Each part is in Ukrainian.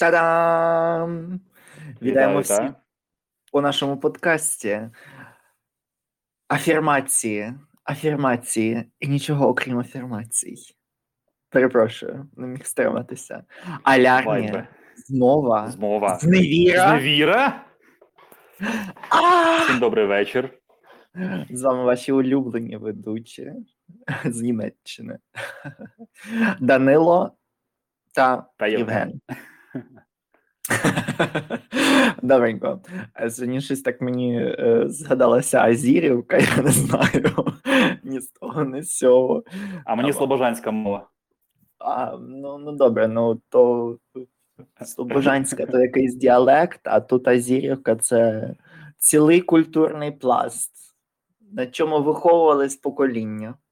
Та-дам! Вітаємо всіх у нашому подкасті. Афірмації, афірмації і нічого окрім афірмацій. Перепрошую, не міг стриматися. Вайбе. змова, Змова. зневіра. Зневіра? Всім добрий вечір. З вами ваші улюблені ведучі з Німеччини. Данило Та Євген. Добренько. А Сьогодні так мені е, згадалася Азірівка, я не знаю. Ні з того, ні з цього. А мені слобожанська мова. А, ну, ну добре, ну то Слобожанська то якийсь діалект, а тут Азірівка це цілий культурний пласт, на чому виховувались покоління.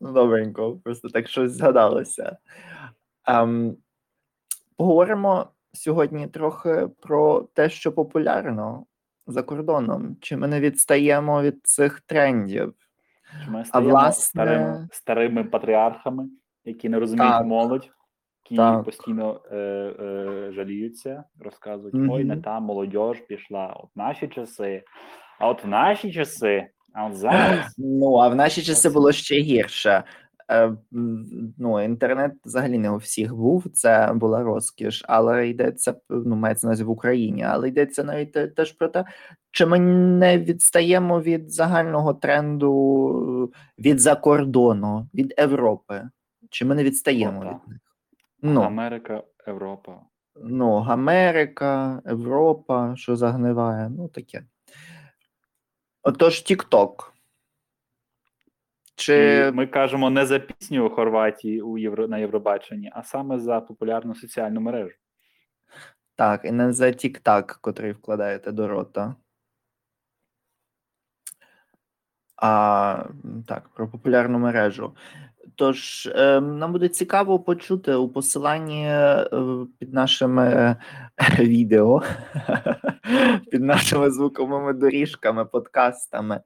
Ну, добренько, просто так щось згадалося. Ем, поговоримо сьогодні трохи про те, що популярно за кордоном. Чи ми не відстаємо від цих трендів? Чи Ми стаємо власне- старими, старими патріархами, які не розуміють Так. молодь, які Так. постійно е, е, жаліються, розказують: Мгм. ой, не та молодь пішла, от наші часи, а от в наші часи, а зараз. Ну, а в наші часи було ще гірше. Е, Ну, інтернет взагалі не у всіх був, це була розкіш, але йдеться, ну, мається на увазі в Україні, але йдеться навіть теж про те, чи ми не відстаємо від загального тренду е, від закордону, від Європи, чи ми не відстаємо О, від них? Ну, Америка, Європа. ну, Америка, Європа, що загниває, ну таке. Отож, TikTok. Чи І ми кажемо не за пісню у Хорватії у Євро, на Євробаченні, а саме за популярну соціальну мережу. Так, і не за тік-так, котрий вкладаєте до рота. А так, про популярну мережу. Тож, е, нам буде цікаво почути у посиланні е, під нашими е, відео, під нашими звуковими доріжками, подкастами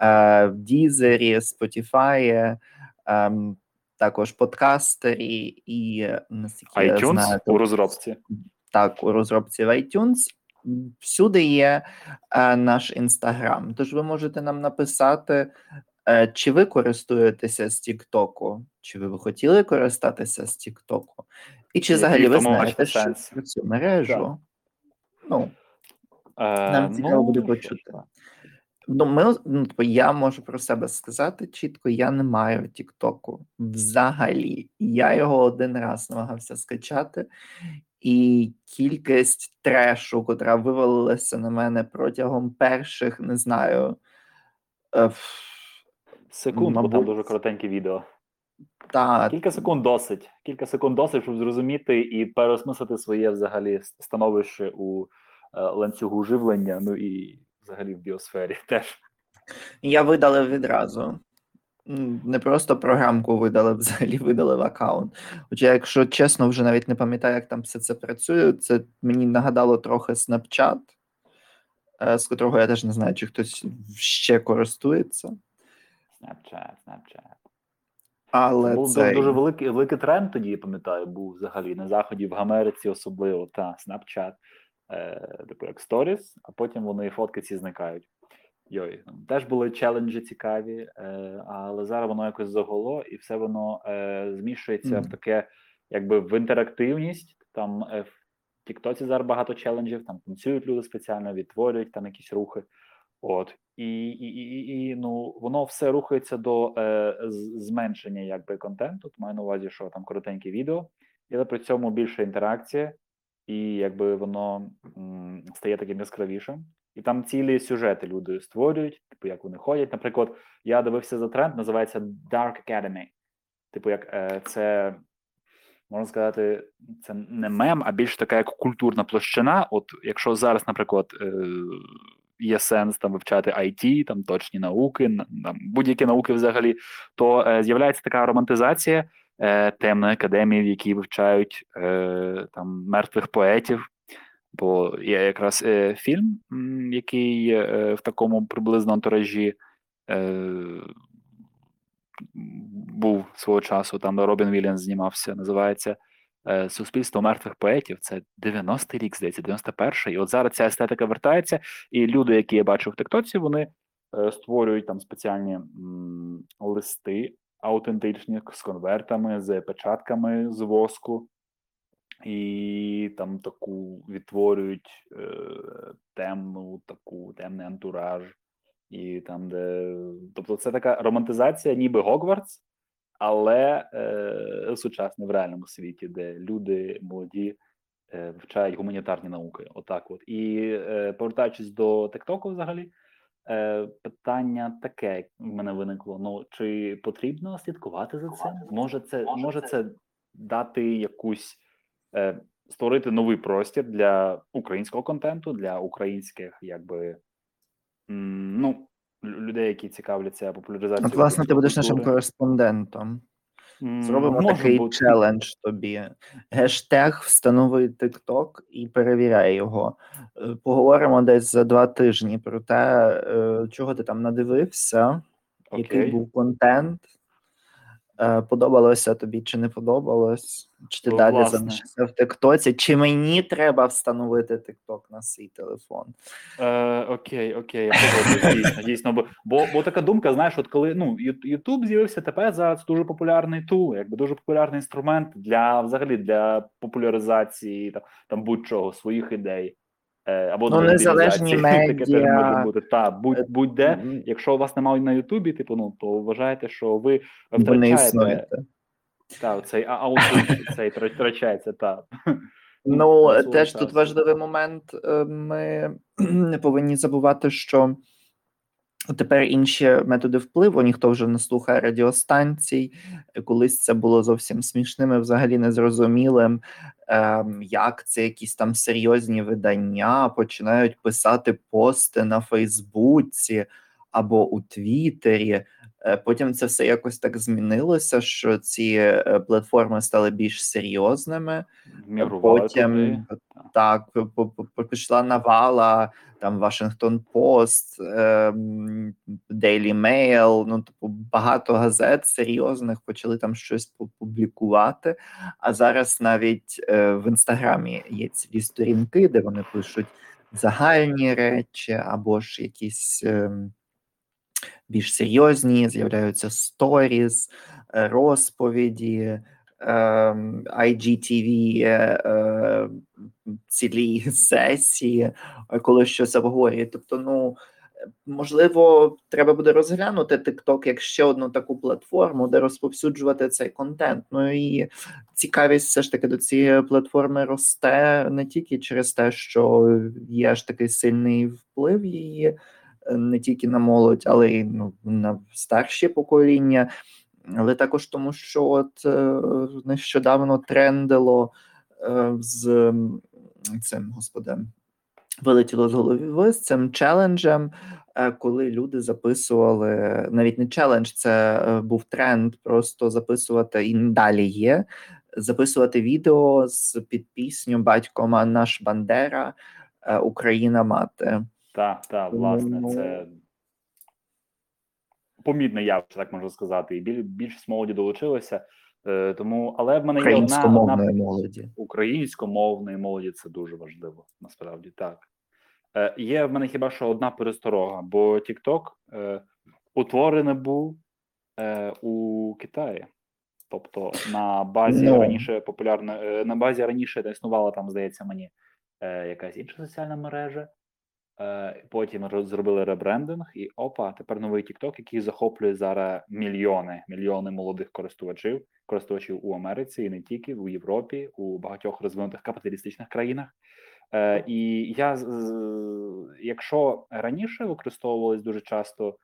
е, в Дізері, Spotify, ем, також подкастері і е, наскільки iTunes знаю, у розробці. так, у розробці в iTunes. Всюди є е, наш інстаграм. Тож ви можете нам написати, е, чи ви користуєтеся з Тіктоку, чи ви б хотіли користатися з Тіктоку, і чи взагалі ви знаєте що про цю мережу. Ну, Е, Нам цікаво буде почути. Ну, ми, ну, типу, я можу про себе сказати чітко, я не маю Тіктоку взагалі. Я його один раз намагався скачати, і кількість трешу, котра вивалилася на мене протягом перших, не знаю. Секунд, бо там дуже коротеньке відео. Та, Кілька секунд досить. Кілька секунд досить, щоб зрозуміти і переосмислити своє взагалі становище у е, ланцюгу живлення, ну і взагалі в біосфері теж. я видалив відразу. Не просто програмку видалив, взагалі видалив аккаунт. Хоча, якщо чесно, вже навіть не пам'ятаю, як там все це працює. Це мені нагадало трохи Snapchat, е, з котрого я теж не знаю, чи хтось ще користується. Snapchat, Snapchat. Але Був це дуже великий, великий тренд тоді, я пам'ятаю, був взагалі на заході в Америці, особливо та Snapchat, е, типу як Stories, а потім вони фотки ці зникають. Йой, теж були челенджі цікаві, е, але зараз воно якось заголо, і все воно е, змішується в таке, якби в інтерактивність. Там е, в Тіктоці зараз багато челенджів, там танцюють люди спеціально, відтворюють там якісь рухи. От і, і, і, і, ну воно все рухається до е, зменшення якби контенту. Маю на увазі, що там коротенькі відео, але при цьому більше інтеракція, і якби воно м, стає таким яскравішим. І там цілі сюжети люди створюють, типу як вони ходять. Наприклад, я дивився за тренд, називається Dark Academy. Типу, як е, це можна сказати, це не мем, а більш така як культурна площина. От якщо зараз, наприклад, е, є сенс там вивчати IT, там точні науки, там, будь-які науки взагалі, то е, з'являється така романтизація е, темної академії, в якій вивчають е, там мертвих поетів. Бо є якраз е, фільм, який е, в такому приблизно антуражі е, був свого часу, там Робін Вільямс знімався, називається суспільство мертвих поетів. Це 90-й рік, здається, 91-й. І от зараз ця естетика вертається, і люди, які я бачу в Тиктоці, вони е, створюють там спеціальні листи аутентичні з конвертами, з печатками з воску. І там таку відтворюють е, темну, таку темний антураж, і там, де. Тобто, це така романтизація, ніби Гогвартс, але е, сучасне в реальному світі, де люди молоді е, вивчають гуманітарні науки. Отак, от і е, повертаючись до Тиктоку, взагалі, е, питання таке в мене виникло: ну чи потрібно слідкувати за цим? Може, це може це дати якусь е, створити новий простір для українського контенту, для українських, якби ну. Лю- Людей, які цікавляться популяризацією. От, власне, ти будеш нашим кореспондентом. Зробимо може такий бути. челендж тобі. Гештег встанови TikTok і перевіряй його. Е, Поговоримо десь за два тижні про те, е, чого ти там надивився, який був контент. Е, Подобалося тобі чи не подобалось? Чи ти Ну, далі власне. залишишся в Тиктоці? Чи мені треба встановити Тикток на свій телефон? Е, окей, окей, дійсно, дійсно. Бо, бо, бо така думка, знаєш, от коли ну Ютуб з'явився тепер зараз дуже популярний тул, якби дуже популярний інструмент для взагалі для популяризації там, там будь-чого, своїх ідей. Е, або Ну, незалежні медіа. може бути. Та, будь, будь-де. М, Якщо у вас немає на Ютубі, типу, ну то вважаєте, що ви втрачаєте та, цей а- аутизм, цей втра- втрачається, та. Ну, теж тут важливий момент. е, Ми не повинні забувати, що тепер інші методи впливу, ніхто вже не слухає радіостанцій. Колись це було зовсім смішним і взагалі незрозумілим, як це якісь там серйозні видання починають писати пости на Фейсбуці або у Твіттері. Е, Потім це все якось так змінилося, що ці е, платформи стали більш серйозними. Мірували Потім туди. так пішла навала, там Вашингтон Пост, ем, Daily Mail, ну типу багато газет серйозних почали там щось пу- публікувати. А зараз навіть е, в інстаграмі є цілі сторінки, де вони пишуть загальні речі або ж якісь. ем, більш серйозні, з'являються сторіс, е, розповіді, IGTV, е, е, цілі сесії, е, коли щось обговорює. Тобто, ну можливо, треба буде розглянути TikTok як ще одну таку платформу, де розповсюджувати цей контент. Ну і цікавість все ж таки до цієї платформи росте не тільки через те, що є ж такий сильний вплив її не тільки на молодь, але й ну, на старші покоління, але також тому, що от е, нещодавно трендило е, з цим господи. Вилетіло з голови з цим челенджем, е, коли люди записували навіть не челендж, це був тренд, просто записувати і далі є. Записувати відео з під пісню Батько наш Бандера, Україна мати. Так, так, власне, це помітне явище, так можна сказати. І біль, більшість молоді долучилося. Е, тому, але в мене є одна, молоді. українськомовної молоді це дуже важливо, насправді так. Е, є в мене хіба що одна пересторога, бо TikTok е, утворений був е, у Китаї. Тобто на базі Ну. раніше популярна, е, на базі раніше існувала там, здається, мені е, якась інша соціальна мережа. Е, потім зробили ребрендинг, і опа, тепер новий TikTok, який захоплює зараз мільйони, мільйони молодих користувачів, користувачів у Америці і не тільки у Європі, у багатьох розвинутих капіталістичних країнах. Е, і я якщо раніше використовувались дуже часто,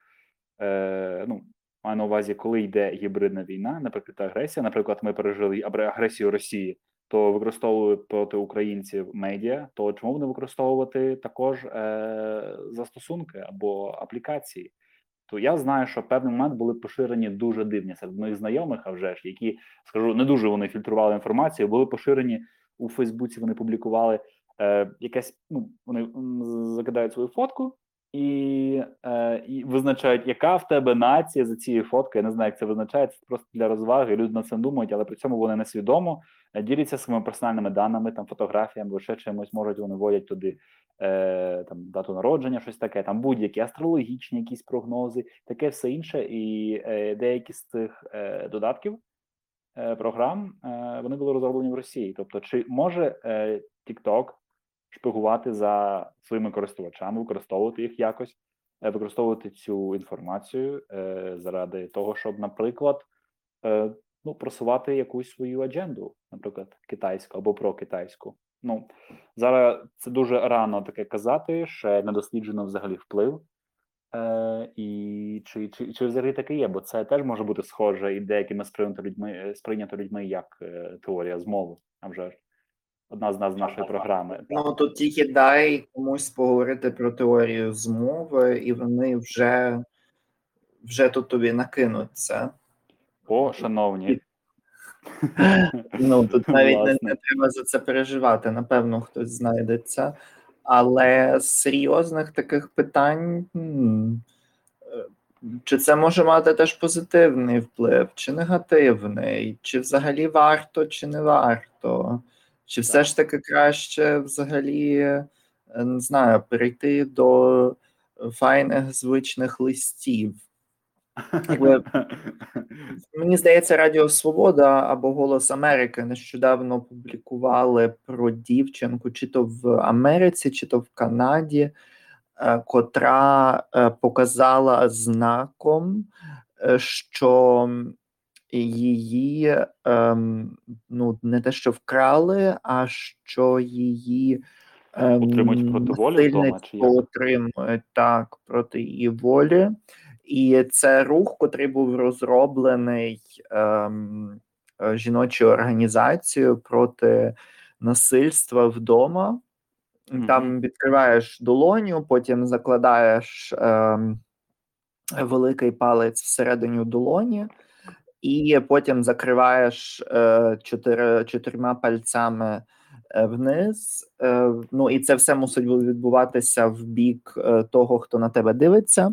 е, ну маю на увазі, коли йде гібридна війна, наприклад, агресія. Наприклад, ми пережили агресію Росії, то використовували проти українців медіа. То чому б не використовувати також е, застосунки або аплікації? То я знаю, що в певний момент були поширені дуже дивні серед моїх знайомих, а вже ж які скажу, не дуже вони фільтрували інформацію. Були поширені у Фейсбуці. Вони публікували е, якесь. Ну вони закидають свою фотку і е, і визначають, яка в тебе нація за цією фоткою. Я не знаю, як це визначається. Це просто для розваги. Люди на це думають, але при цьому вони несвідомо е, діляться своїми персональними даними, там фотографіями, ще чимось можуть вони вводять туди е, там дату народження, щось таке, там будь-які астрологічні якісь прогнози, таке все інше. І е, деякі з цих е, додатків е, програм е, вони були розроблені в Росії. Тобто, чи може TikTok шпигувати за своїми користувачами, використовувати їх якось, е, використовувати цю інформацію е, заради того, щоб, наприклад, е, ну, просувати якусь свою адженду, наприклад, китайську або прокитайську. Ну зараз це дуже рано таке казати, ще не досліджено взагалі вплив. Е, І чи чи, чи взагалі таке є? Бо це теж може бути схоже і деякими сприйнято людьми сприйнято людьми як е, теорія змови, а вже ж одна з нас нашої програми. Ну тут тільки дай комусь поговорити про теорію змови, і вони вже вже тут тобі накинуться. О, шановні. Ну тут навіть не, не треба за це переживати. Напевно, хтось знайдеться. Але з серйозних таких питань. Чи це може мати теж позитивний вплив, чи негативний, чи взагалі варто, чи не варто? Чи все ж таки краще взагалі е, не знаю, перейти до файних звичних листів? Якби, Мені здається, Радіо Свобода або Голос Америки нещодавно публікували про дівчинку, чи то в Америці, чи то в Канаді, е, котра е, показала знаком, що її ем, ну не те, що вкрали, а що її ем, Утримують проти волі вдома, чи отримують так проти її волі, і це рух, котрий був розроблений ем, жіночою організацією проти насильства вдома. Mm-hmm. Там відкриваєш долоню, потім закладаєш ем, великий палець всередині долоні і потім закриваєш е, чотири, чотирма пальцями е, вниз. Е, ну і це все мусить відбуватися в бік того, хто на тебе дивиться.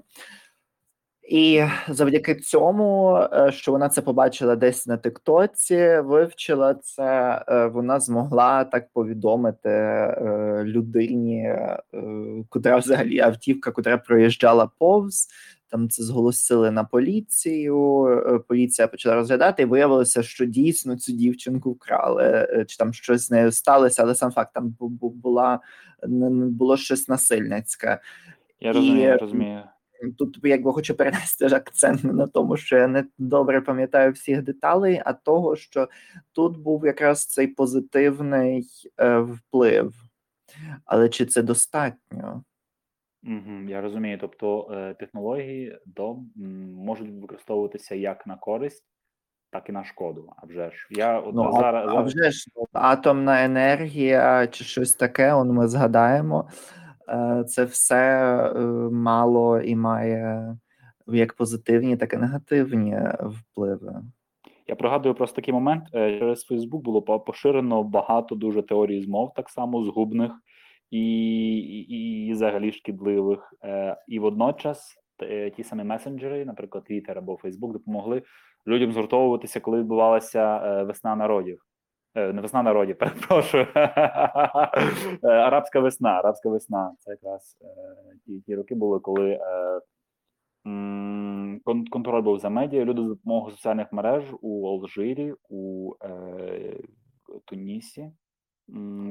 І завдяки цьому, що вона це побачила десь на Тиктоці, вивчила це, вона змогла так повідомити людині, котра взагалі автівка, котра проїжджала повз, там це зголосили на поліцію. Е, поліція почала розглядати, і виявилося, що дійсно цю дівчинку вкрали, е, чи там щось з нею сталося, але сам факт там була було щось насильницьке. Я розумію, я розумію. Тут якби хочу перенести акцент на тому, що я не добре пам'ятаю всіх деталей, а того, що тут був якраз цей позитивний е, вплив. Але чи це достатньо? Я розумію. Тобто е, технології до можуть використовуватися як на користь, так і на шкоду. А вже ж я от ну, зараз а, а вже ж атомна енергія чи щось таке. Он ми згадаємо. Е, це все е, мало і має як позитивні, так і негативні впливи. Я пригадую просто такий момент. Через Фейсбук було поширено багато дуже теорій змов, так само згубних і і, і взагалі шкідливих. Е, І водночас е, ті самі месенджери, наприклад, Twitter або Facebook, допомогли людям згуртовуватися, коли відбувалася е, весна народів. Не весна народів, перепрошую. Арабська весна. Арабська весна. Це якраз ті, ті роки були, коли. Контроль був за медіа, люди за допомогою соціальних мереж у Алжирі, у Тунісі,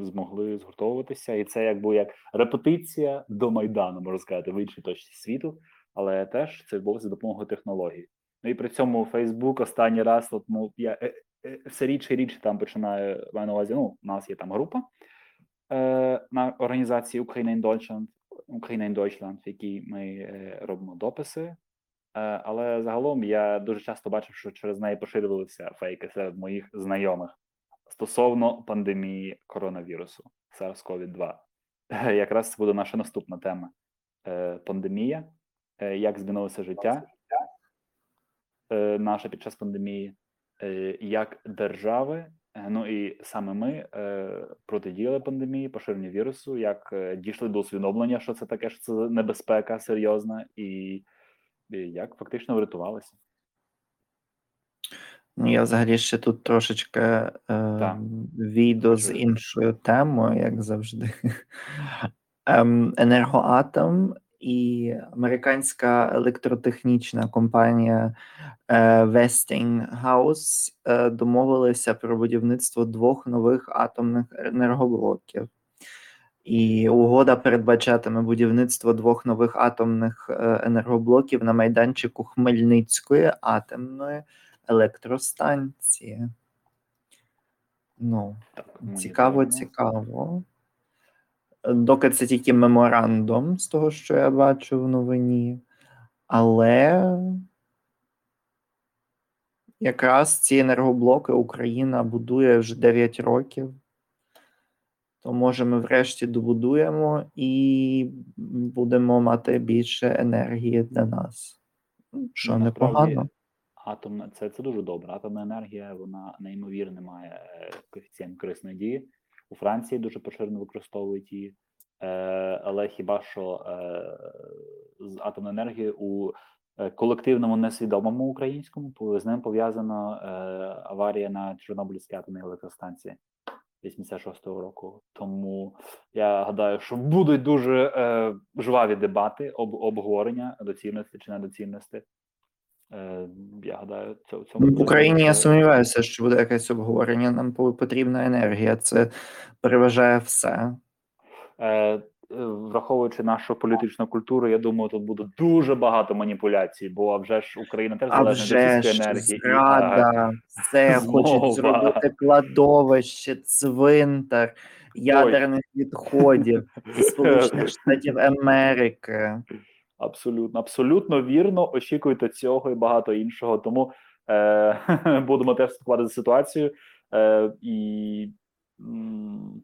змогли згуртовуватися, і це якби як репетиція до майдану, можна сказати, в іншій точці світу, але теж це відбулося за допомогою технологій. Ну і при цьому Фейсбук останній раз, от, ну я е, е, все рідше і рідше там починаю маю на увазі. Ну, у нас є там група е, на організації Ukraine in Deutschland, Ukraine in Deutschland, в якій ми е, робимо дописи. Е, але загалом я дуже часто бачив, що через неї поширювалися фейки серед моїх знайомих стосовно пандемії коронавірусу SARS-CoV-2. Якраз це буде наша наступна тема: е, пандемія, е, як змінилося життя е, наше під час пандемії, як держави Е, ну і саме ми е, протидіяли пандемії, поширенню вірусу, як е, дійшли до усвідомлення, що це таке, що це небезпека серйозна, і як фактично врятувалися. Ну, я взагалі ще тут трошечки е, війду з іншою темою, як завжди. Ем, енергоатом і американська електротехнічна компанія е, Westinghouse е, домовилися про будівництво двох нових атомних енергоблоків. І угода передбачатиме будівництво двох нових атомних е, енергоблоків на майданчику Хмельницької атомної електростанції. Ну, цікаво, цікаво. Доки це тільки меморандум з того, що я бачу в новині, але якраз ці енергоблоки Україна будує вже 9 років, то може ми врешті добудуємо і будемо мати більше енергії для нас. Що ну, непогано. Атомна це це дуже добре. Атомна енергія вона неймовірно має е, коефіцієнт корисної дії. У Франції дуже поширено використовують її, е, але хіба що е, з атомної енергії у колективному несвідомому українському з ним пов'язана аварія на Чорнобильській атомній електростанції 86-го року. Тому я гадаю, що будуть дуже жваві дебати об обговорення доцільності чи недоцільності. Е, я гадаю, це в цьому в Україні. Я сумніваюся, що буде якесь обговорення. Нам потрібна енергія. Це переважає все. Е, враховуючи нашу політичну культуру, я думаю, тут буде дуже багато маніпуляцій, бо вже ж Україна теж залежна від енергії. Зрада, все хочуть зробити кладовище, цвинтар ядерних відходів зі Сполучених Штатів Америки. Абсолютно, абсолютно вірно. Очікуйте цього і багато іншого. Тому е, будемо теж слідкувати за ситуацію е, і м,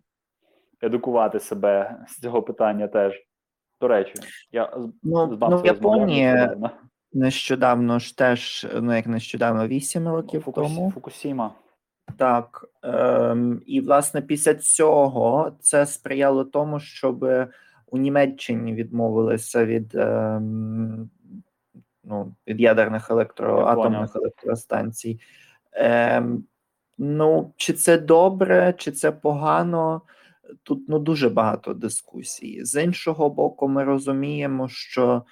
едукувати себе з цього питання теж. До речі, я ну, ну в Японії нещодавно ж теж, ну як нещодавно, 8 років Фукус, тому. Фукусіма. Так, е, і власне після цього це сприяло тому, щоб у Німеччині відмовилися від е, ну, від ядерних електроатомних електростанцій. Е, Ну, чи це добре, чи це погано? Тут ну дуже багато дискусій. З іншого боку, ми розуміємо, що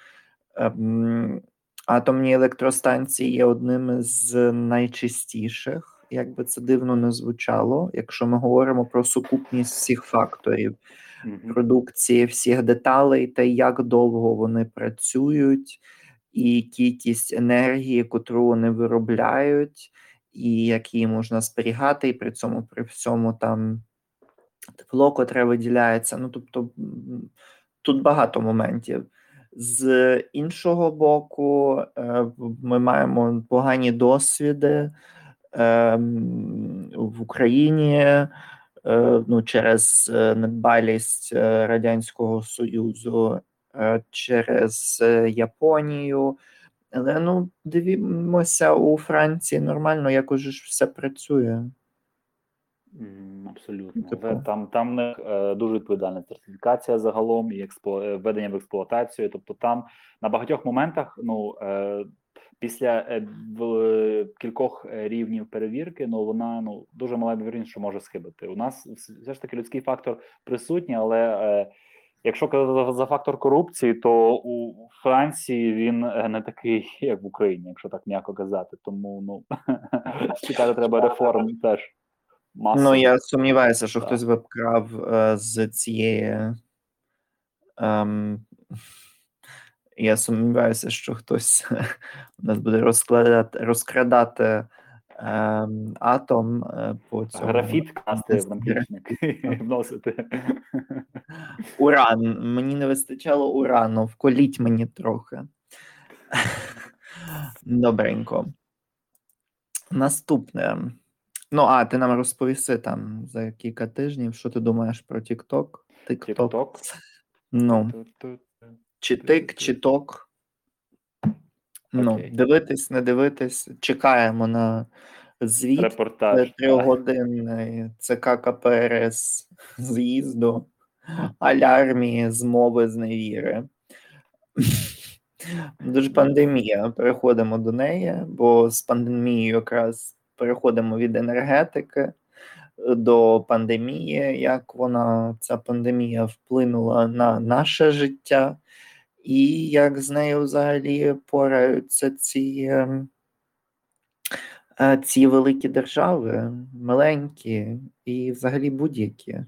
ем, атомні електростанції є одним з найчистіших, як би це дивно не звучало, якщо ми говоримо про сукупність всіх факторів продукції, всіх деталей, та як довго вони працюють, і кількість енергії, котру вони виробляють, і як її можна зберігати, і при цьому при всьому там тепло, котре виділяється. Ну тобто тут багато моментів. З іншого боку, е, ми маємо погані досвіди ем, в Україні. Е, ну, через е, недбалість е, Радянського Союзу, через Японію. Але ну, дивімося у Франції нормально, як уже ж все працює. Абсолютно. Типу. Там там не дуже відповідальна сертифікація загалом і експло... введення в експлуатацію. Тобто там на багатьох моментах ну, після е, в, кількох е, рівнів перевірки, ну вона ну дуже мала ймовірність, що може схибити. У нас все ж таки людський фактор присутній, але е, якщо казати за фактор корупції, то у Франції він е, не такий, як в Україні, якщо так м'яко казати. Тому ну чекати треба реформ теж. Масово. Ну я сумніваюся, що так. хтось вкрав е, з цієї. Ем, я сумніваюся, що хтось у нас буде розкладати, розкрадати е, атом е, по цьому. Графіт класти в наплічник вносити. Уран. Мені не вистачало урану, вколіть мені трохи. Добренько. Наступне. Ну, а, ти нам розповіси там за кілька тижнів, що ти думаєш про TikTok? TikTok? Ну. Чи тик, чи ток. Ну, дивитись, не дивитись. Чекаємо на звіт Репортаж. трьохгодинний ЦК КПРС з'їзду алярмії змови з невіри. Дуже пандемія. Переходимо до неї, бо з пандемією якраз переходимо від енергетики до пандемії, як вона ця пандемія вплинула на наше життя, і як з нею взагалі пораються ці ем, е, ці великі держави, маленькі і взагалі будь-які.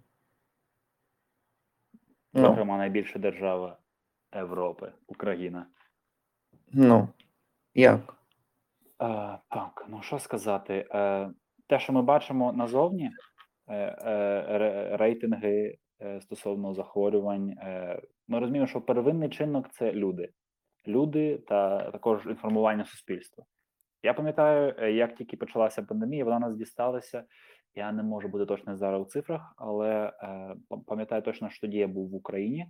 Ну, Зокрема, найбільша держава Європи, Україна. ну, як? Е, так, ну що сказати? Е, те, що ми бачимо назовні, е, е, рейтинги стосовно захворювань, е, ми розуміємо, що первинний чинник це люди. Люди та також інформування суспільства. Я пам'ятаю, е, як тільки почалася пандемія, вона нас дісталася. Я не можу бути точно зараз у цифрах, але е, пам'ятаю точно, що тоді я був в Україні,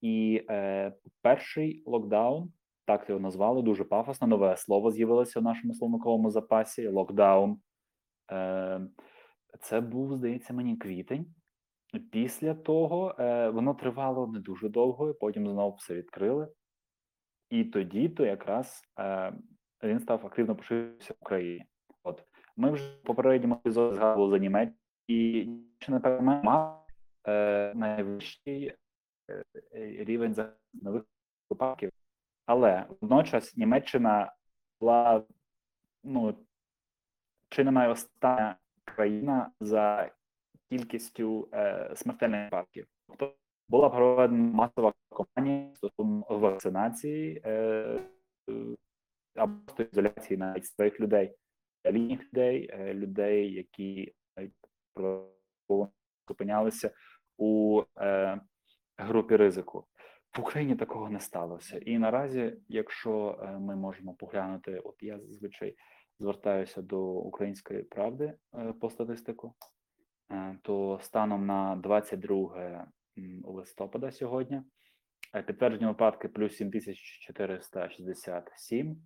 і е, перший локдаун, так його назвали, дуже пафосно, нове слово з'явилося в нашому словниковому запасі. Локдаун. Е, це був, здається, мені квітень. Після того е, воно тривало не дуже довго, потім знову все відкрили. І тоді то якраз е, він став активно поширився в Україні. От ми вже попередньому епізоді згадували за Німеччину, і напевно, має е, найвищий е, рівень за нових випадків. Але водночас Німеччина була ну, чи не найостання країна за кількістю е, смертельних випадків. Тобто була проведена масова кампанія стосовно вакцинації е, е, або ізоляції навіть своїх людей, літніх людей, е, людей, які зупинялися у е, групі ризику. В Україні такого не сталося. І наразі, якщо е, ми можемо поглянути, от я зазвичай звертаюся до української правди е, по статистику, то станом на 22 м, листопада сьогодні е, підтверджені випадки плюс 7467,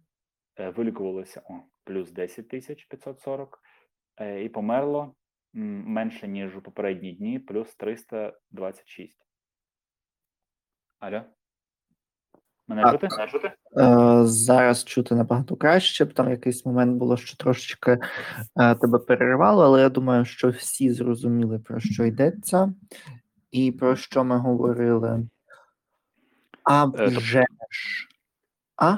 е, вилікувалося о, плюс 10540, е, і померло менше, ніж у попередні дні, плюс 326. Алло? Мене Так. чути? Мене чути? Е, зараз чути набагато краще, бо там якийсь момент було, що трошечки е, тебе перервало, але я думаю, що всі зрозуміли, про що йдеться, і про що ми говорили. А Е, вже ж. А?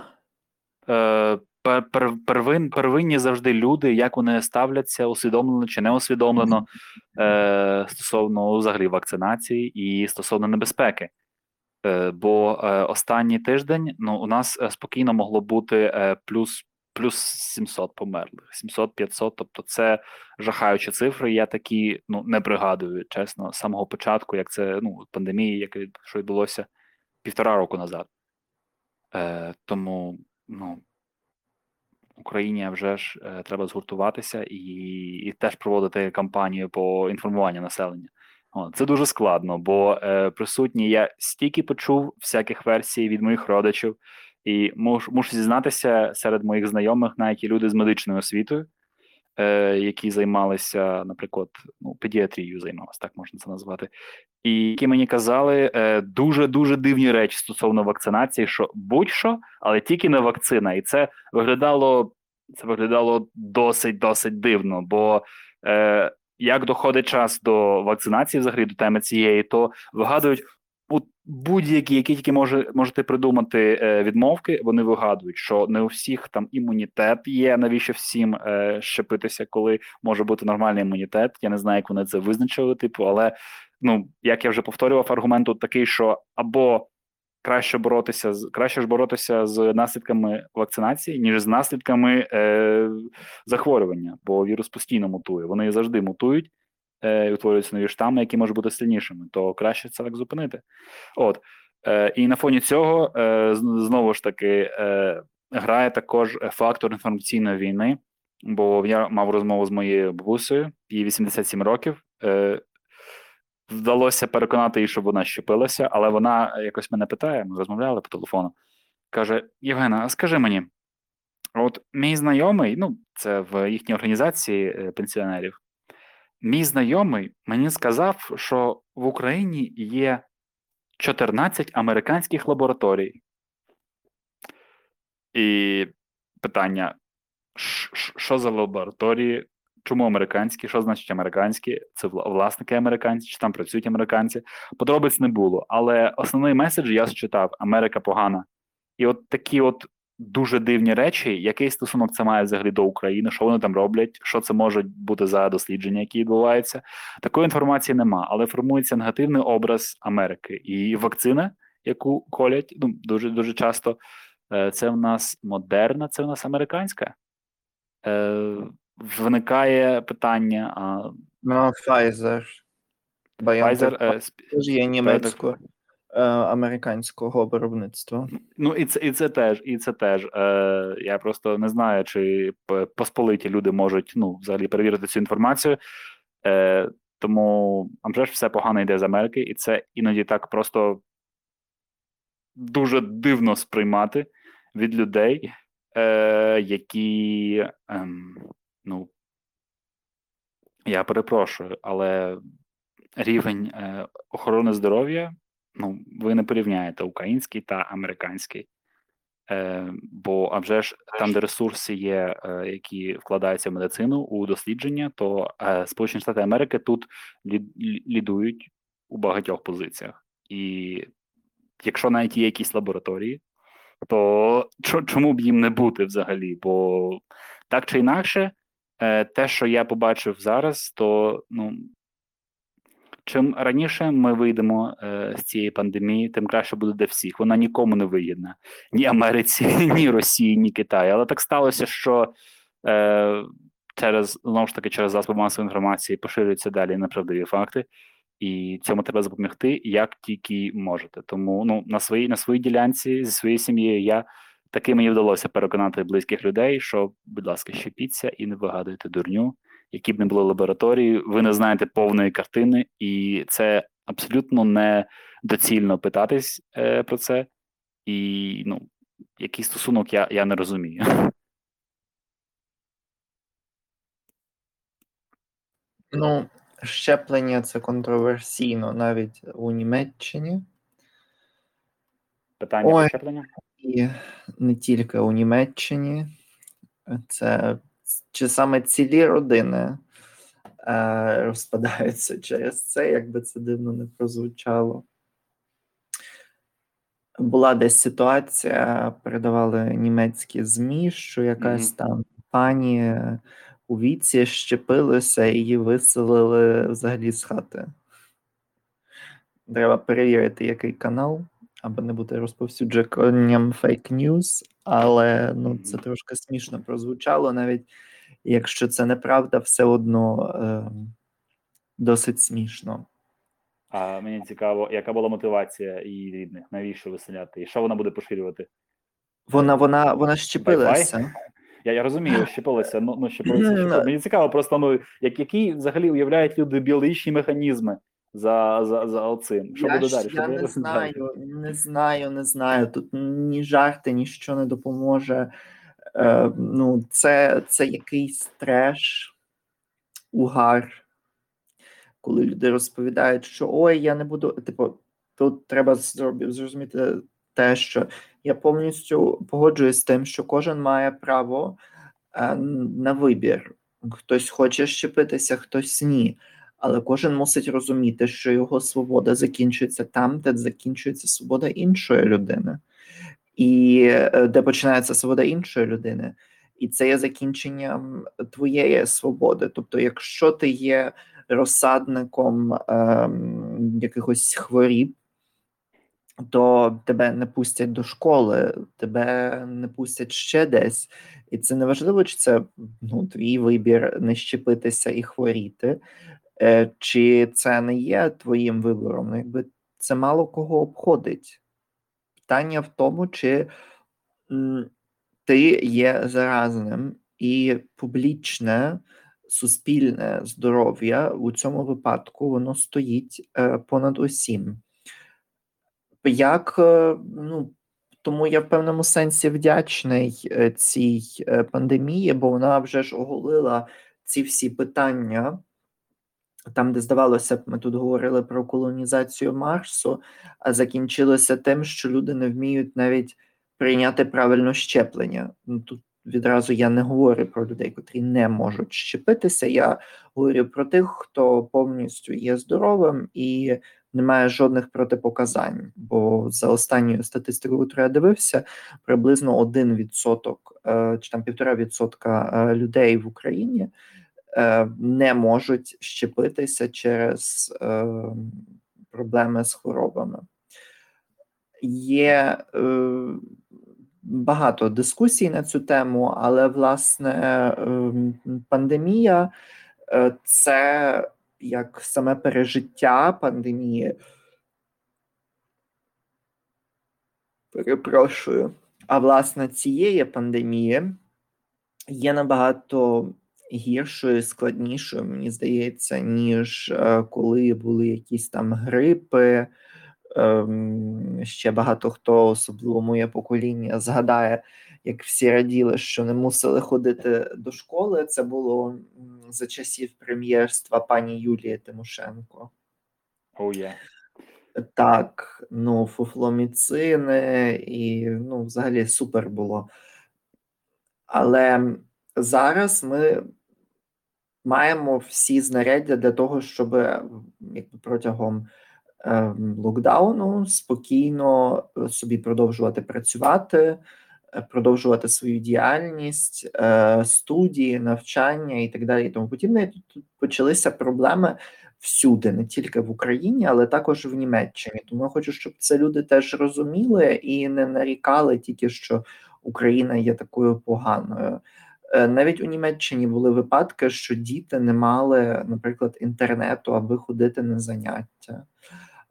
Е, пер, пер, первин, первинні завжди люди, як вони ставляться, усвідомлено чи не усвідомлено е, стосовно взагалі вакцинації і стосовно небезпеки. Е, бо е, останній тиждень ну, у нас е, спокійно могло бути плюс, плюс 700 померлих, 700-500, тобто це жахаючі цифри. Я такі ну, не пригадую, чесно, з самого початку, як це ну, пандемії, яке що відбулося півтора року назад. Е, тому ну, Україні вже ж треба згуртуватися і, і теж проводити кампанію по інформуванню населення. Це дуже складно, бо е, присутні я стільки почув всяких версій від моїх родичів, і мушу, мушу зізнатися серед моїх знайомих, навіть і люди з медичною освітою, е, які займалися, наприклад, ну, педіатрією займалися, так можна це назвати, і які мені казали е, дуже дуже дивні речі стосовно вакцинації, що будь-що, але тільки не вакцина. І це виглядало це виглядало досить досить дивно. Бо е, як доходить час до вакцинації, взагалі до теми цієї, то вигадують будь-які, які тільки може можете придумати е, відмовки. Вони вигадують, що не у всіх там імунітет є. Навіщо всім е, щепитися, коли може бути нормальний імунітет? Я не знаю, як вони це визначили, типу, але ну як я вже повторював, аргумент тут такий, що або краще боротися з краще ж боротися з наслідками вакцинації, ніж з наслідками е, захворювання, бо вірус постійно мутує. Вони завжди мутують, е, і утворюються нові штами, які можуть бути сильнішими. То краще це так зупинити. От е, і на фоні цього е, знову ж таки е, грає також фактор інформаційної війни. Бо я мав розмову з моєю бабусею, їй 87 років. Е, вдалося переконати її, щоб вона щепилася, але вона якось мене питає, ми розмовляли по телефону. Каже: Євгена, а скажи мені, От мій знайомий, ну, це в їхній організації е, пенсіонерів. Мій знайомий мені сказав, що в Україні є 14 американських лабораторій. І питання: що за лабораторії? Чому американські? Що значить американські? Це власники американці, чи там працюють американці? Подробиць не було. Але основний меседж я считав: Америка погана. І от такі от дуже дивні речі, який стосунок це має взагалі до України, що вони там роблять, що це можуть бути за дослідження, які відбуваються. Такої інформації нема, але формується негативний образ Америки і вакцина, яку колять ну дуже дуже часто. Е, це в нас модерна, це в нас американська. Виникає питання. а... Ну, Pfizer. Pfizer е, теж є німецькою. Е, американського виробництва. Ну і це і це теж, і це теж. Е, Я просто не знаю, чи посполиті люди можуть ну, взагалі перевірити цю інформацію. Е, Тому вже ж все погано йде з Америки, і це іноді так просто дуже дивно сприймати від людей, е, які е, ну я перепрошую, але рівень е, охорони здоров'я ну, ви не порівняєте український та американський. Е, Бо а вже ж там, де ресурси є, е, які вкладаються в медицину у дослідження, то е, Сполучені Штати Америки тут лід, лідують у багатьох позиціях. І якщо навіть є якісь лабораторії, то чому б їм не бути взагалі? Бо так чи інакше, те, що я побачив зараз, то ну Чим раніше ми вийдемо е, з цієї пандемії, тим краще буде для всіх. Вона нікому не вигідна, ні Америці, ні Росії, ні Китаю. Але так сталося, що е, через знову ж таки через засоби масової інформації поширюються далі неправдиві факти, і цьому треба запобігти як тільки можете. Тому ну на своїй на своїй ділянці зі своєю сім'єю я таки мені вдалося переконати близьких людей, що, будь ласка, щепіться і не вигадуйте дурню які б не були лабораторії, ви не знаєте повної картини, і це абсолютно не доцільно питатись е, про це. І ну, який стосунок я, я не розумію. Ну, щеплення це контроверсійно навіть у Німеччині. Питання про щеплення? І не тільки у Німеччині. Це чи саме цілі родини е, розпадаються через це, якби це дивно не прозвучало. Була десь ситуація, передавали німецькі ЗМІ, що якась mm-hmm. там пані у віці щепилася і її виселили взагалі з хати. Треба перевірити, який канал, аби не бути розповсюдженням фейк ньюс, але ну, це трошки смішно прозвучало навіть якщо це неправда, все одно е, досить смішно. А мені цікаво, яка була мотивація її рідних, навіщо виселяти? І що вона буде поширювати? Вона вона, вона щепилася. Я я розумію, щепилася, ну, ну щепилася. щепилася. Мені цікаво, просто ну як які взагалі уявляють люди біологічні механізми за за, за оцим. Що я буде далі? Я не знаю, не знаю, не знаю. Тут ні жарти, ніщо не допоможе. Е, ну, Це це якийсь треш, угар, коли люди розповідають, що ой, я не буду. Типу, тут треба зрозуміти те, що я повністю погоджуюсь з тим, що кожен має право е, на вибір. Хтось хоче щепитися, хтось ні. Але кожен мусить розуміти, що його свобода закінчується там, де закінчується свобода іншої людини. І е, де починається свобода іншої людини, і це є закінченням твоєї свободи. Тобто, якщо ти є розсадником ем, якихось хворіб, то тебе не пустять до школи, тебе не пустять ще десь, і це не важливо, чи це ну, твій вибір не щепитися і хворіти, чи це не є твоїм вибором. Ну, якби це мало кого обходить. Питання в тому, чи ти є заразним і публічне суспільне здоров'я у цьому випадку воно стоїть е, понад усім. Як е, ну, тому я в певному сенсі вдячний е, цій е, пандемії, бо вона вже ж оголила ці всі питання. Там, де здавалося б, ми тут говорили про колонізацію Марсу, а закінчилося тим, що люди не вміють навіть прийняти правильно щеплення. Ну тут відразу я не говорю про людей, котрі не можуть щепитися. Я говорю про тих, хто повністю є здоровим і не має жодних протипоказань. Бо за останньою статистикою, яку я дивився, приблизно 1% е, чи там півтора відсотка е, людей в Україні. Е, не можуть щепитися через проблеми з хворобами. Є багато дискусій на цю тему, але власне ем, пандемія е, це як саме пережиття пандемії. Перепрошую. А власне цієї пандемії є набагато гіршою, складнішою, мені здається, ніж е, коли були якісь там грипи. Ем, ще багато хто, особливо моє покоління, згадає, як всі раділи, що не мусили ходити до школи. Це було за часів прем'єрства пані Юлії Тимошенко. Oh, yeah. Так, ну, фуфломіцини, і ну, взагалі супер було. Але зараз ми маємо всі знаряддя для того, щоб якби протягом Ем, локдауну спокійно е, собі продовжувати працювати, е, продовжувати свою діяльність, е, студії, навчання і так далі. І тому подібне. Тут почалися проблеми всюди, не тільки в Україні, але також в Німеччині. Тому я хочу, щоб це люди теж розуміли і не нарікали тільки, що Україна є такою поганою. Навіть у Німеччині були випадки, що діти не мали, наприклад, інтернету, аби ходити на заняття.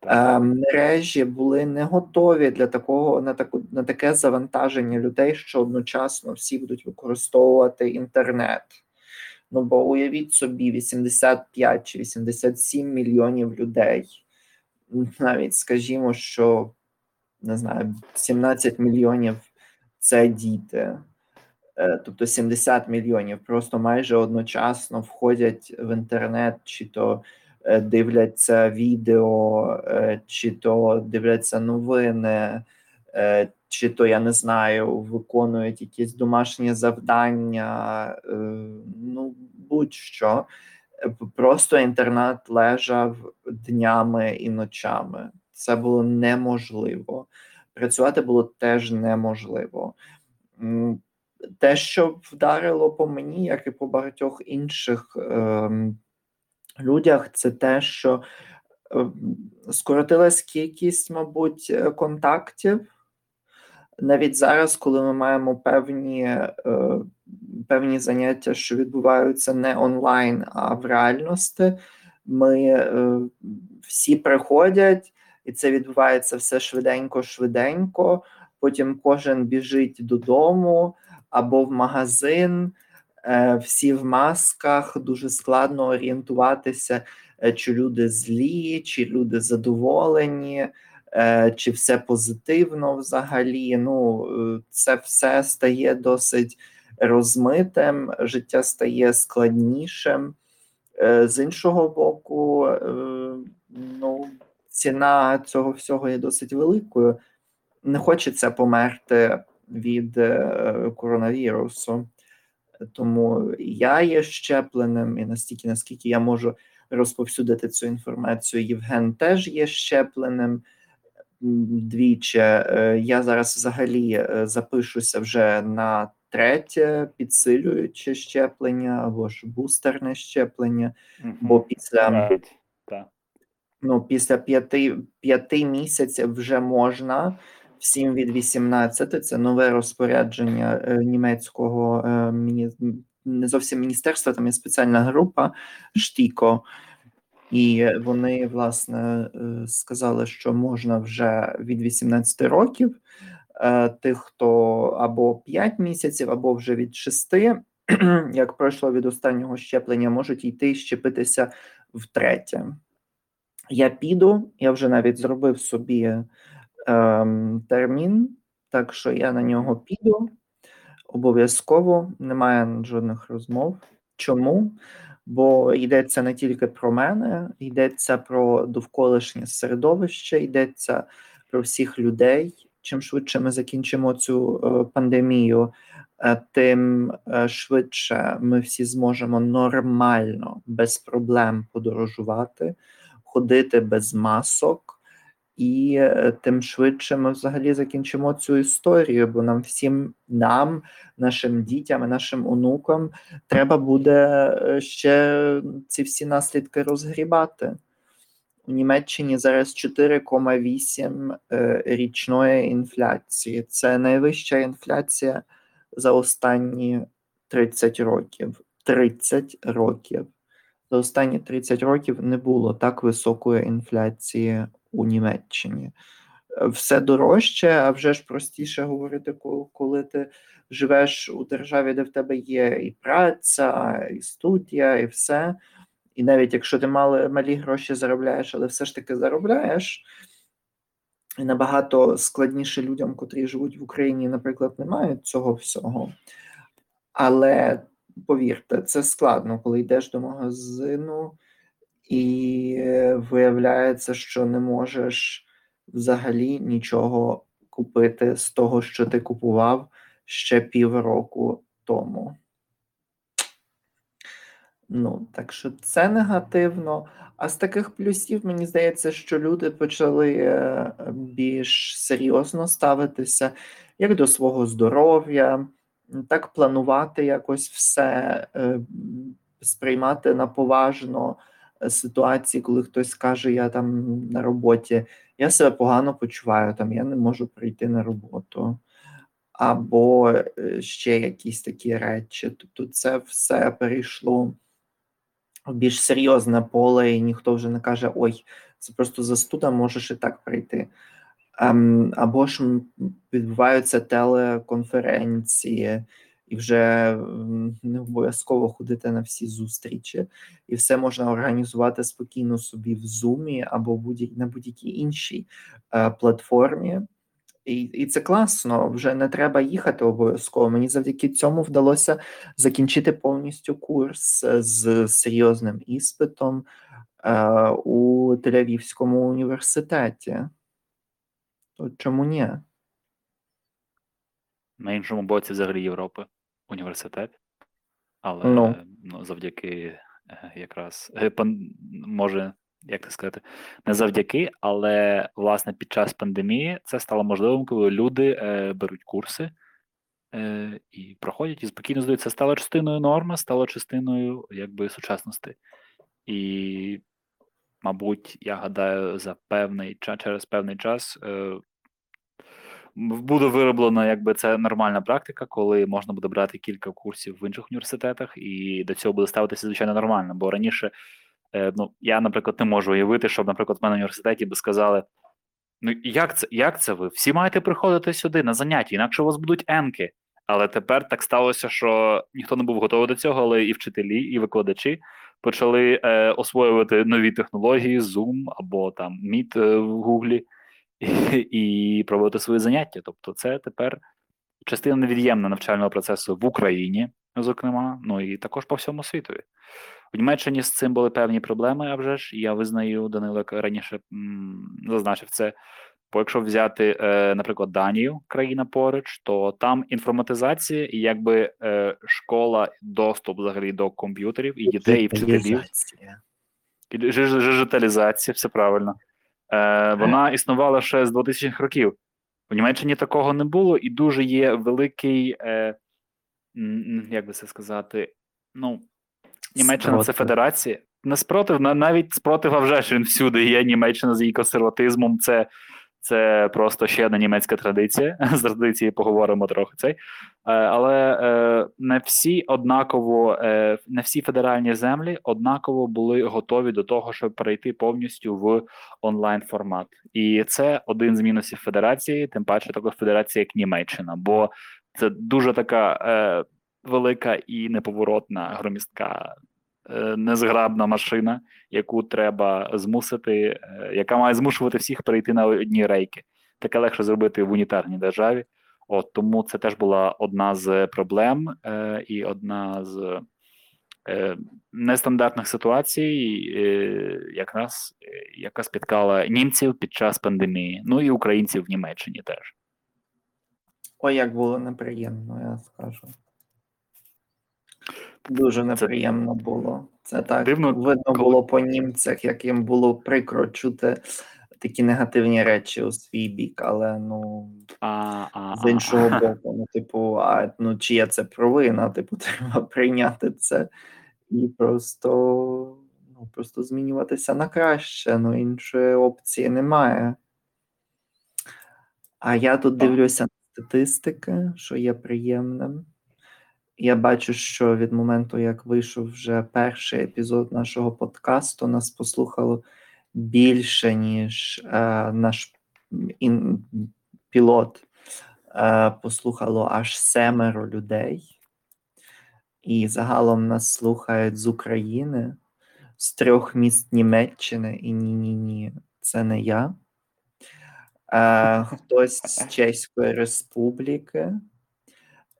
Е, мережі були не готові для такого на таку на таке завантаження людей, що одночасно всі будуть використовувати інтернет. Ну бо уявіть собі, 85 чи 87 мільйонів людей. Навіть скажімо, що не знаю, 17 мільйонів це діти. Е, тобто 70 мільйонів просто майже одночасно входять в інтернет, чи то Е, дивляться відео, е, чи то дивляться новини, чи то я не знаю, виконують якісь домашні завдання, ну будь-що. Просто інтернет лежав днями і ночами. Це було неможливо. Працювати було теж неможливо. Те, що вдарило по мені, як і по багатьох інших ем, людях, це те, що е, скоротилась кількість, мабуть, е, контактів. Навіть зараз, коли ми маємо певні е, певні заняття, що відбуваються не онлайн, а в реальності, ми всі приходять, і це відбувається все швиденько-швиденько. Потім кожен біжить додому або в магазин. Е, всі в масках, дуже складно орієнтуватися, е, чи люди злі, чи люди задоволені, е, чи все позитивно взагалі. Ну, Це все стає досить розмитим, життя стає складнішим. З іншого боку, ну, ціна цього всього є досить великою. Не хочеться померти від коронавірусу. Тому я є щепленим, і настільки, наскільки я можу розповсюдити цю інформацію, Євген теж є щепленим двічі. Е, я зараз взагалі е, запишуся вже на третє підсилююче щеплення або ж бустерне щеплення, mm-hmm. бо після. Right. Ну, після п'яти п'яти місяців вже можна всім від 18. Це нове розпорядження е, німецького е, не зовсім міністерства, там є спеціальна група Штіко, і вони власне е, сказали, що можна вже від 18 років. Тих, хто або 5 місяців, або вже від 6, як пройшло від останнього щеплення, можуть йти щепитися втретє. Я піду, я вже навіть зробив собі ем, термін Так що я на нього піду обов'язково, немає жодних розмов. Чому? Бо йдеться не тільки про мене, йдеться про довколишнє середовище, йдеться про всіх людей. Чим швидше ми закінчимо цю е, пандемію, е, тим е, швидше ми всі зможемо нормально, без проблем подорожувати, ходити без масок і е, тим швидше ми взагалі закінчимо цю історію, бо нам всім, нам, нашим дітям, нашим онукам, треба буде е, ще ці всі наслідки розгрібати. У Німеччині зараз 4,8 е, річної інфляції. Це найвища інфляція за останні 30 років. 30 років. За останні 30 років не було так високої інфляції у Німеччині. Е, все дорожче, а вже ж простіше говорити, коли ти живеш у державі, де в тебе є і праця, і студія, і все. І навіть якщо ти мали, малі гроші заробляєш, але все ж таки заробляєш. І набагато складніше людям, котрі живуть в Україні, наприклад, не мають цього всього. Але повірте, це складно, коли йдеш до магазину і виявляється, що не можеш взагалі нічого купити з того, що ти купував ще півроку тому. Ну, так що це негативно. А з таких плюсів, мені здається, що люди почали е, більш серйозно ставитися як до свого здоров'я, так планувати якось все, е, сприймати на поважно ситуації, коли хтось каже, я там на роботі, я себе погано почуваю, там я не можу прийти на роботу, або е, ще якісь такі речі. Тобто, це все перейшло в більш серйозне поле, і ніхто вже не каже: Ой, це просто застуда, можеш і так прийти. Ем, або ж відбуваються телеконференції і вже не обов'язково ходити на всі зустрічі, і все можна організувати спокійно собі в Zoom або будь на будь-якій іншій е, платформі. І і це класно, вже не треба їхати обов'язково. Мені завдяки цьому вдалося закінчити повністю курс з серйозним іспитом е, у Тель-Авівському університеті. То чому ні? На іншому боці взагалі Європи університет, але Ну. ну, завдяки е, якраз е, може, як це сказати, не завдяки, але власне під час пандемії це стало можливим, коли люди е, беруть курси е, і проходять і спокійно здають. Це стало частиною норми, стало частиною якби сучасності. І, мабуть, я гадаю, за певний час через певний час. Е, буде вироблена, якби це нормальна практика, коли можна буде брати кілька курсів в інших університетах, і до цього буде ставитися звичайно нормально. Бо раніше, е, ну я, наприклад, не можу уявити, щоб, наприклад, в мене в університеті би сказали: ну як це як це ви? Всі маєте приходити сюди на заняття, інакше у вас будуть енки. Але тепер так сталося, що ніхто не був готовий до цього, але і вчителі, і викладачі почали е, освоювати нові технології, Zoom або там Meet е, в Гуглі і проводити свої заняття. Тобто, це тепер частина невід'ємна навчального процесу в Україні, зокрема, ну і також по всьому світу. В Німеччині з цим були певні проблеми, а вже ж я визнаю, Данилик раніше м, зазначив це. Бо якщо взяти, е, наприклад, Данію, країна поруч, то там інформатизація і якби е, школа, доступ взагалі до комп'ютерів і дітей, і вчителів. І Жижиталізація, все правильно. Е, Вона існувала ще з 2000-х років. В Німеччині такого не було, і дуже є великий, е, як би це сказати, ну, Німеччина спротив. це федерація. Не спротив, навіть спротив, а вже ж він всюди є. Німеччина з її консерватизмом. Це це просто ще одна німецька традиція. З традиції поговоримо трохи цей. Е, але е, не всі однаково, е, не всі федеральні землі однаково були готові до того, щоб перейти повністю в онлайн формат. І це один з мінусів федерації, тим паче також федерація, як Німеччина, бо це дуже така велика і неповоротна громістка незграбна машина, яку треба змусити, е, яка має змушувати всіх перейти на одні рейки. Таке легше зробити в унітарній державі. От тому це теж була одна з проблем е, і одна з е, нестандартних ситуацій, е, якраз яка спіткала німців під час пандемії, ну і українців в Німеччині теж. Ой, як було неприємно, я скажу. Дуже неприємно це... було. Це так Дивно, видно коли... було по німцях, як їм було прикро чути такі негативні речі у свій бік, але ну а, а, з іншого а, боку, ну, типу, а ну чия це провина? Типу, треба прийняти це і просто ну, просто змінюватися на краще. Ну, іншої опції немає. А я тут дивлюся на статистики, що є приємним. Я бачу, що від моменту, як вийшов вже перший епізод нашого подкасту, нас послухало більше, ніж е, наш ін, пілот е, послухало аж семеро людей. І загалом нас слухають з України, з трьох міст Німеччини і ні-ні ні, це не я. Е, Хтось з Чеської Республіки,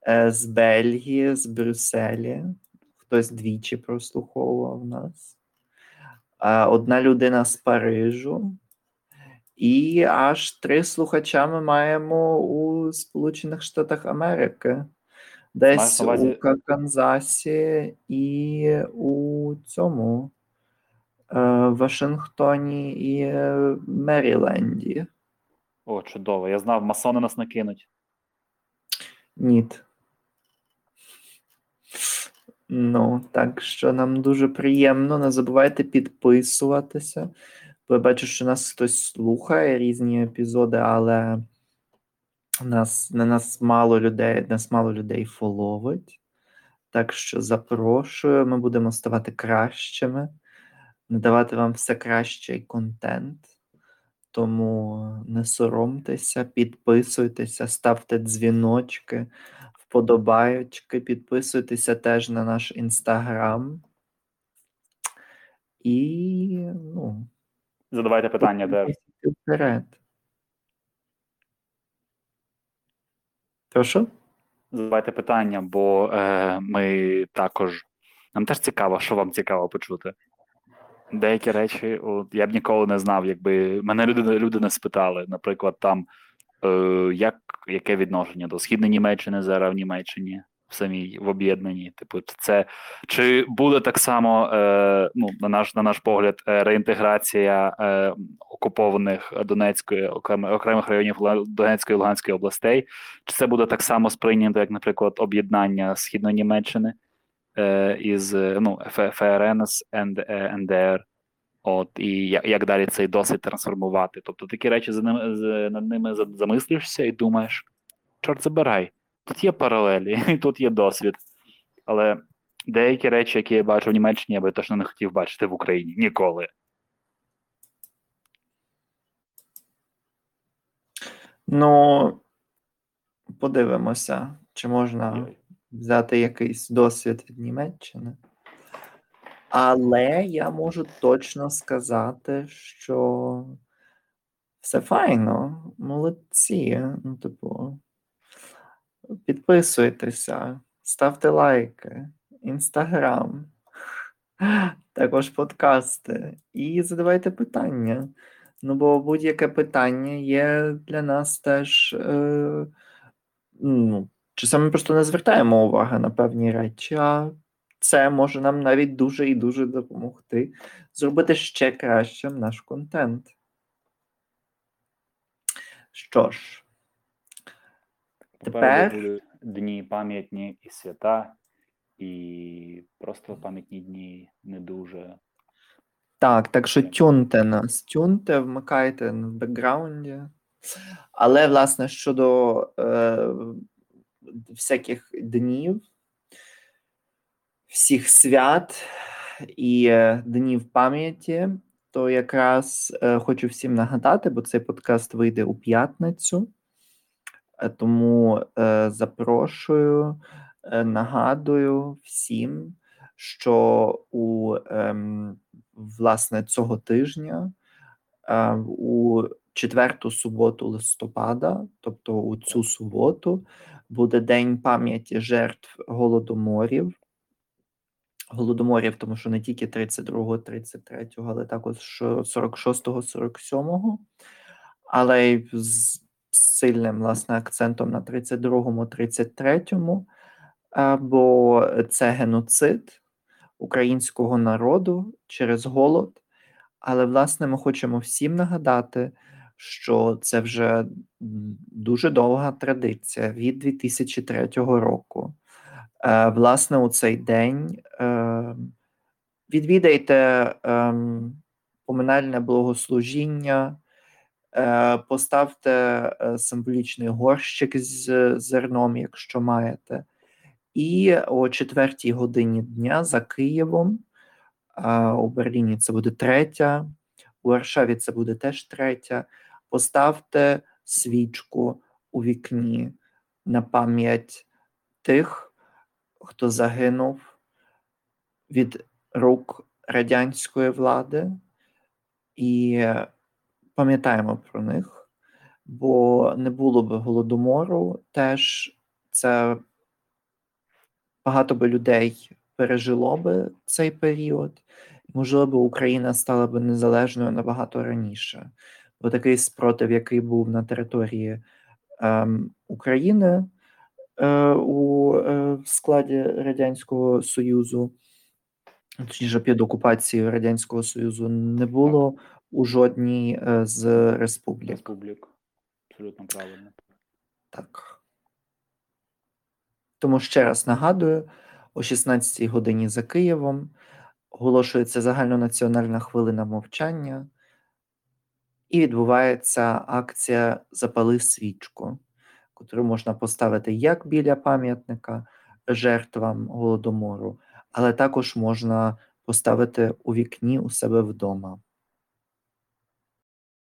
з Бельгії, з Брюсселі. Хтось двічі прослуховував нас одна людина з Парижу, і аж три слухача ми маємо у Сполучених Штатах Америки, десь у Канзасі і у цьому е, Вашингтоні і Меріленді. О, чудово. Я знав, масони нас накинуть. Ніт. Ну, так що нам дуже приємно. Не забувайте підписуватися. Бо я бачу, що нас хтось слухає різні епізоди, але нас, на нас мало людей, нас мало людей фоловить. Так що запрошую, ми будемо ставати кращими, надавати вам все кращий контент. Тому не соромтеся, підписуйтеся, ставте дзвіночки вподобаючки, підписуйтеся теж на наш інстаграм. І, ну, задавайте питання теж. Вперед. Прошу? Задавайте питання, бо е, ми також. Нам теж цікаво, що вам цікаво почути. Деякі речі, от, я б ніколи не знав, якби мене люди люди не спитали. Наприклад, там як яке відношення до східної Німеччини зараз в Німеччині в самій в об'єднанні? Типу, це чи буде так само е, ну на наш на наш погляд е, реінтеграція е, окупованих Донецької окремих районів Донецької і Луганської областей? Чи це буде так само сприйнято, як, наприклад, об'єднання східної Німеччини е, із ну ФРН з НДР? От і як далі цей досвід трансформувати. Тобто такі речі за ними над ними замислюєшся і думаєш, чорт забирай, тут є паралелі, і тут є досвід. Але деякі речі, які я бачу в Німеччині, я би точно не хотів бачити в Україні ніколи. Ну, подивимося, чи можна взяти якийсь досвід від Німеччини. Але я можу точно сказати, що все файно, молодці. Ну, типу, підписуйтеся, ставте лайки, інстаграм, також подкасти і задавайте питання. Ну, бо будь-яке питання є для нас теж. Е, ну, Часами просто не звертаємо уваги на певні речі, а це може нам навіть дуже і дуже допомогти зробити ще кращим наш контент. Що ж, тепер дні пам'ятні і свята, і просто пам'ятні дні не дуже. Так, так що тюнте нас, тюнте, вмикайте в бекграунді. Але, власне, щодо е, всяких днів, всіх свят і е, днів пам'яті, то якраз е, хочу всім нагадати, бо цей подкаст вийде у п'ятницю, е, тому запрошую, нагадую всім, що у ем, власне цього тижня у четверту суботу листопада, тобто у цю суботу, буде День пам'яті жертв голодоморів. Голодоморів, тому що не тільки 32-го, 33-го, але також 46-го, 47-го, але й з сильним власне акцентом на 32-му, 33-му, бо це геноцид українського народу через голод. Але, власне, ми хочемо всім нагадати, що це вже дуже довга традиція від 2003 року. Е, власне, у цей день е, відвідайте ем, поминальне благослужіння, е, поставте символічний горщик з зерном, якщо маєте. І о четвертій годині дня за Києвом. У Берліні це буде третя, у Варшаві це буде теж третя. Поставте свічку у вікні на пам'ять тих, хто загинув від рук радянської влади, і пам'ятаємо про них, бо не було б голодомору, теж. Це багато би людей пережило би цей період, можливо, Україна стала би незалежною набагато раніше. Бо такий спротив, який був на території ем, України у е, складі Радянського Союзу, точніше під окупацією Радянського Союзу, не було у жодній е, з республік. Республік. Абсолютно правильно. Так. Тому ще раз нагадую: о 16-й годині за Києвом оголошується загальнонаціональна хвилина мовчання, і відбувається акція Запали свічку, яку можна поставити як біля пам'ятника жертвам голодомору, але також можна поставити у вікні у себе вдома.